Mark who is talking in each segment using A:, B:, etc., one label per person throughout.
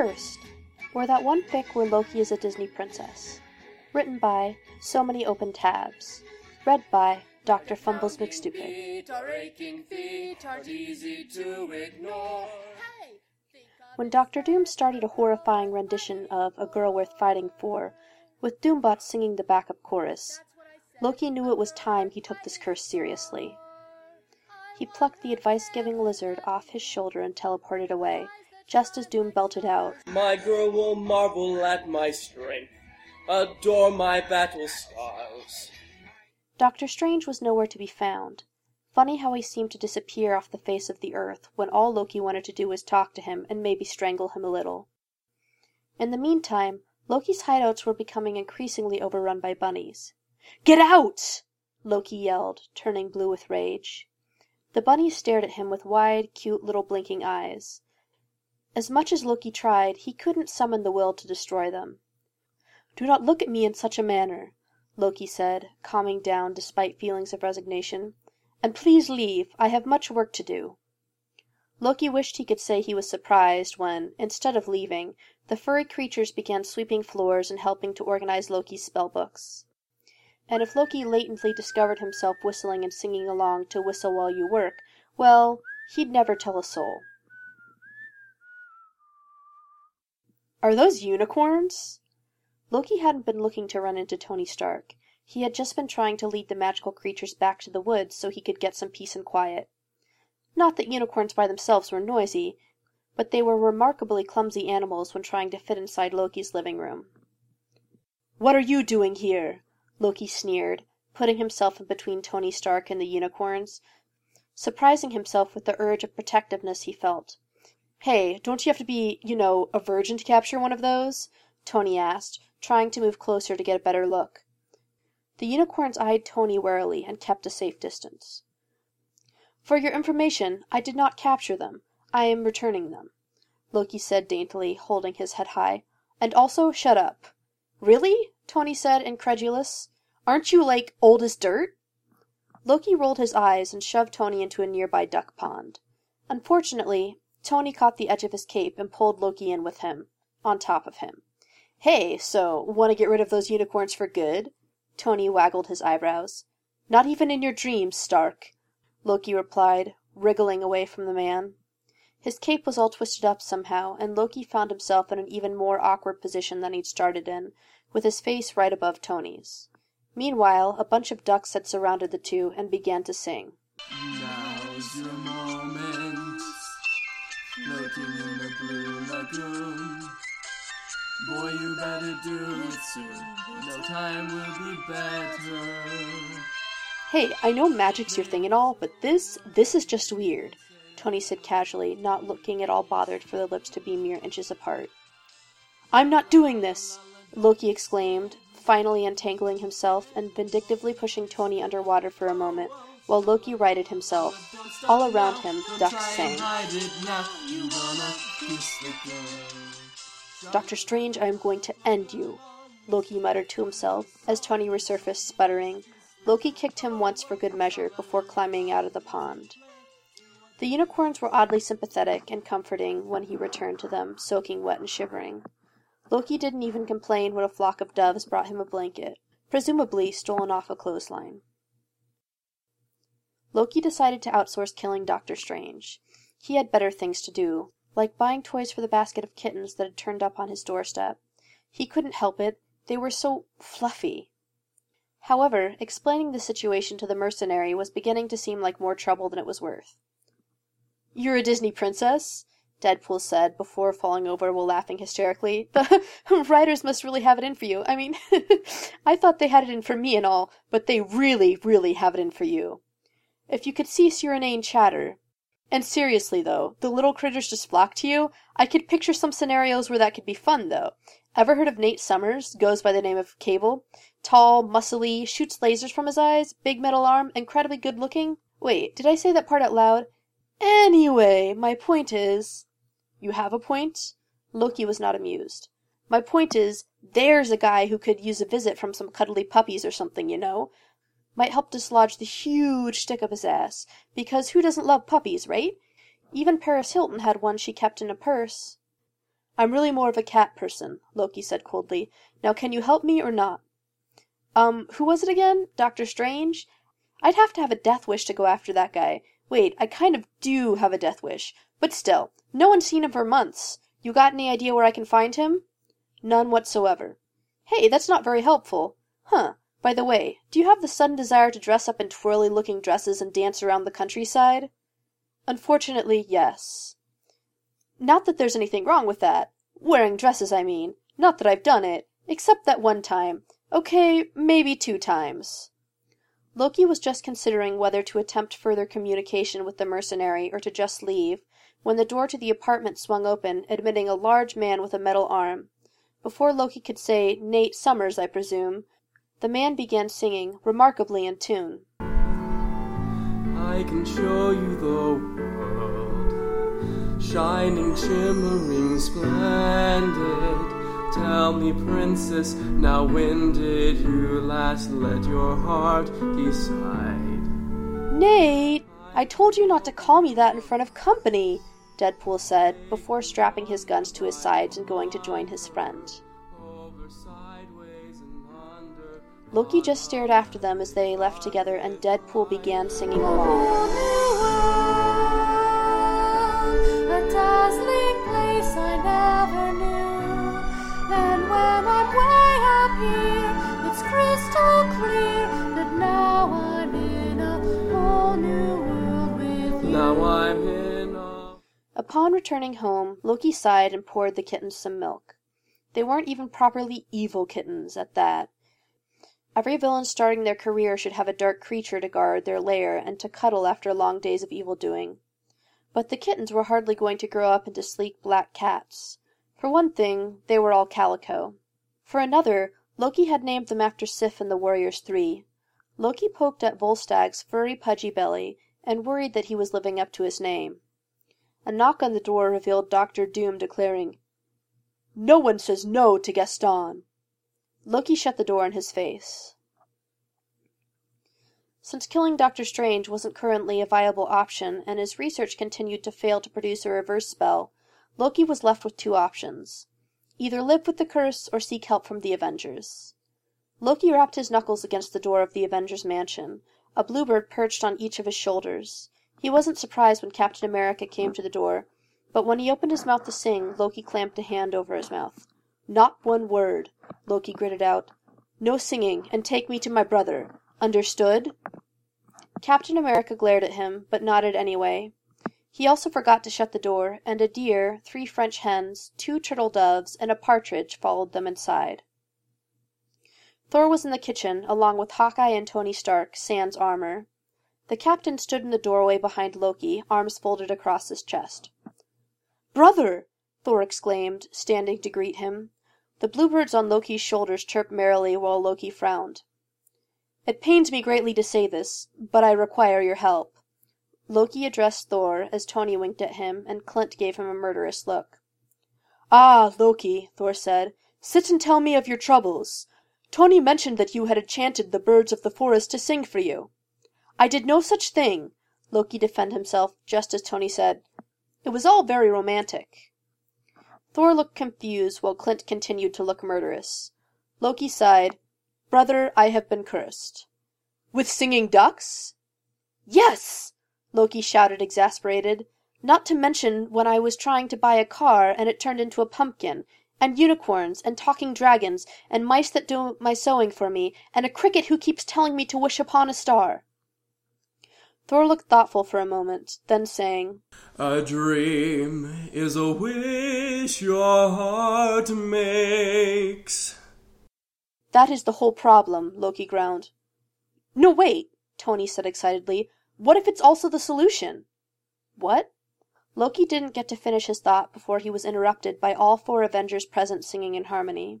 A: Cursed, or that one fic where Loki is a Disney princess. Written by So Many Open Tabs. Read by Dr. Fumbles McStupid.
B: Feet are aching, feet aren't easy to ignore.
A: When Doctor Doom started a horrifying rendition of A Girl Worth Fighting For, with Doombot singing the backup chorus, Loki knew it was time he took this curse seriously. He plucked the advice-giving lizard off his shoulder and teleported away, just as Doom belted out,
B: My girl will marvel at my strength, adore my battle scars.
A: Doctor Strange was nowhere to be found. Funny how he seemed to disappear off the face of the earth when all Loki wanted to do was talk to him and maybe strangle him a little. In the meantime, Loki's hideouts were becoming increasingly overrun by bunnies. Get out! Loki yelled, turning blue with rage. The bunnies stared at him with wide, cute little blinking eyes. As much as Loki tried, he couldn't summon the will to destroy them. Do not look at me in such a manner, Loki said, calming down despite feelings of resignation. And please leave, I have much work to do. Loki wished he could say he was surprised when, instead of leaving, the furry creatures began sweeping floors and helping to organize Loki's spell books. And if Loki latently discovered himself whistling and singing along to Whistle While You Work, well, he'd never tell a soul. Are those unicorns? Loki hadn't been looking to run into Tony Stark. He had just been trying to lead the magical creatures back to the woods so he could get some peace and quiet. Not that unicorns by themselves were noisy, but they were remarkably clumsy animals when trying to fit inside Loki's living room. What are you doing here? Loki sneered, putting himself in between Tony Stark and the unicorns, surprising himself with the urge of protectiveness he felt. Hey, don't you have to be, you know, a virgin to capture one of those? Tony asked, trying to move closer to get a better look. The unicorns eyed Tony warily and kept a safe distance. For your information, I did not capture them. I am returning them, Loki said daintily, holding his head high. And also, shut up. Really? Tony said, incredulous. Aren't you, like, old as dirt? Loki rolled his eyes and shoved Tony into a nearby duck pond. Unfortunately, Tony caught the edge of his cape and pulled Loki in with him, on top of him. Hey, so, want to get rid of those unicorns for good? Tony waggled his eyebrows. Not even in your dreams, Stark, Loki replied, wriggling away from the man. His cape was all twisted up somehow, and Loki found himself in an even more awkward position than he'd started in, with his face right above Tony's. Meanwhile, a bunch of ducks had surrounded the two and began to sing.
B: Now's your moment, Boy, you better do it soon. No time will be better.
A: Hey, I know magic's your thing and all, but this, this is just weird, Tony said casually, not looking at all bothered for the lips to be mere inches apart. I'm not doing this! Loki exclaimed, finally untangling himself and vindictively pushing Tony underwater for a moment, while Loki righted himself. All around him, ducks sang. Doctor Strange, I am going to end you, Loki muttered to himself as Tony resurfaced sputtering. Loki kicked him once for good measure before climbing out of the pond. The unicorns were oddly sympathetic and comforting when he returned to them, soaking wet and shivering. Loki didn't even complain when a flock of doves brought him a blanket, presumably stolen off a clothesline. Loki decided to outsource killing Doctor Strange. He had better things to do, like buying toys for the basket of kittens that had turned up on his doorstep. He couldn't help it, they were so fluffy. However, explaining the situation to the mercenary was beginning to seem like more trouble than it was worth. You're a Disney princess? Deadpool said before falling over while laughing hysterically. The writers must really have it in for you. I mean, I thought they had it in for me and all, but they really, really have it in for you. If you could cease your inane chatter. And seriously, though, the little critters just flock to you. I could picture some scenarios where that could be fun, though. Ever heard of Nate Summers? Goes by the name of Cable. Tall, muscly, shoots lasers from his eyes, big metal arm, incredibly good looking. Wait, did I say that part out loud? Anyway, my point is. You have a point? Loki was not amused. My point is, there's a guy who could use a visit from some cuddly puppies or something, you know. Might help dislodge the huge stick up his ass, because who doesn't love puppies, right? Even Paris Hilton had one she kept in a purse. I'm really more of a cat person, Loki said coldly. Now can you help me or not? Um, who was it again? Doctor Strange? I'd have to have a death wish to go after that guy. Wait, I kind of do have a death wish. But still, no one's seen him for months. You got any idea where I can find him? None whatsoever. Hey, that's not very helpful. Huh. By the way, do you have the sudden desire to dress up in twirly looking dresses and dance around the countryside? Unfortunately, yes. Not that there's anything wrong with that. Wearing dresses, I mean. Not that I've done it. Except that one time. Okay, maybe two times. Loki was just considering whether to attempt further communication with the mercenary or to just leave, when the door to the apartment swung open, admitting a large man with a metal arm. Before Loki could say, Nate Summers, I presume, the man began singing, remarkably in tune.
B: I can show you the world, shining, shimmering, splendid. Tell me, princess, now when did you last let your heart decide?
A: Nate, I told you not to call me that in front of company, Deadpool said, before strapping his guns to his sides and going to join his friend. Loki just stared after them as they left together, and Deadpool began singing along. Upon returning home, Loki sighed and poured the kittens some milk. They weren't even properly evil kittens, at that. Every villain starting their career should have a dark creature to guard their lair and to cuddle after long days of evil doing. But the kittens were hardly going to grow up into sleek black cats. For one thing, they were all calico. For another, Loki had named them after Sif and the Warriors Three. Loki poked at Volstagg's furry pudgy belly and worried that he was living up to his name. A knock on the door revealed Doctor Doom declaring, No one says no to Gaston. Loki shut the door in his face. Since killing Doctor Strange wasn't currently a viable option, and his research continued to fail to produce a reverse spell, Loki was left with two options. Either live with the curse or seek help from the Avengers. Loki rapped his knuckles against the door of the Avengers mansion. A bluebird perched on each of his shoulders. He wasn't surprised when Captain America came to the door, but when he opened his mouth to sing, Loki clamped a hand over his mouth. Not one word, Loki gritted out. No singing, and take me to my brother. Understood? Captain America glared at him, but nodded anyway. He also forgot to shut the door, and a deer, three French hens, two turtle doves, and a partridge followed them inside. Thor was in the kitchen, along with Hawkeye and Tony Stark, sans armor. The captain stood in the doorway behind Loki, arms folded across his chest. Brother! Thor exclaimed, standing to greet him. The bluebirds on Loki's shoulders chirped merrily while Loki frowned. It pains me greatly to say this, but I require your help. Loki addressed Thor as Tony winked at him, and Clint gave him a murderous look. Ah, Loki, Thor said, sit and tell me of your troubles. Tony mentioned that you had enchanted the birds of the forest to sing for you. I did no such thing, Loki defended himself, just as Tony said. It was all very romantic. Thor looked confused, while Clint continued to look murderous. Loki sighed. Brother, I have been cursed. With singing ducks? Yes! Loki shouted, exasperated. Not to mention when I was trying to buy a car and it turned into a pumpkin, and unicorns, and talking dragons, and mice that do my sewing for me, and a cricket who keeps telling me to wish upon a star. Thor looked thoughtful for a moment, then sang,
B: A dream is a wish your heart makes.
A: That is the whole problem, Loki groaned. No, wait, Tony said excitedly. What if it's also the solution? What? Loki didn't get to finish his thought before he was interrupted by all four Avengers present singing in harmony.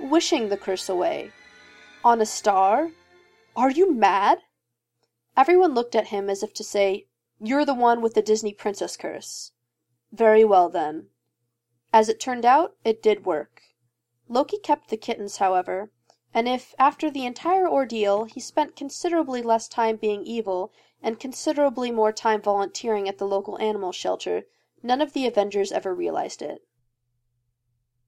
A: wishing the curse away? On a star? Are you mad? Everyone looked at him as if to say, You're the one with the Disney princess curse. Very well then. As it turned out, it did work. Loki kept the kittens, however, and if, after the entire ordeal, he spent considerably less time being evil and considerably more time volunteering at the local animal shelter, none of the Avengers ever realized it.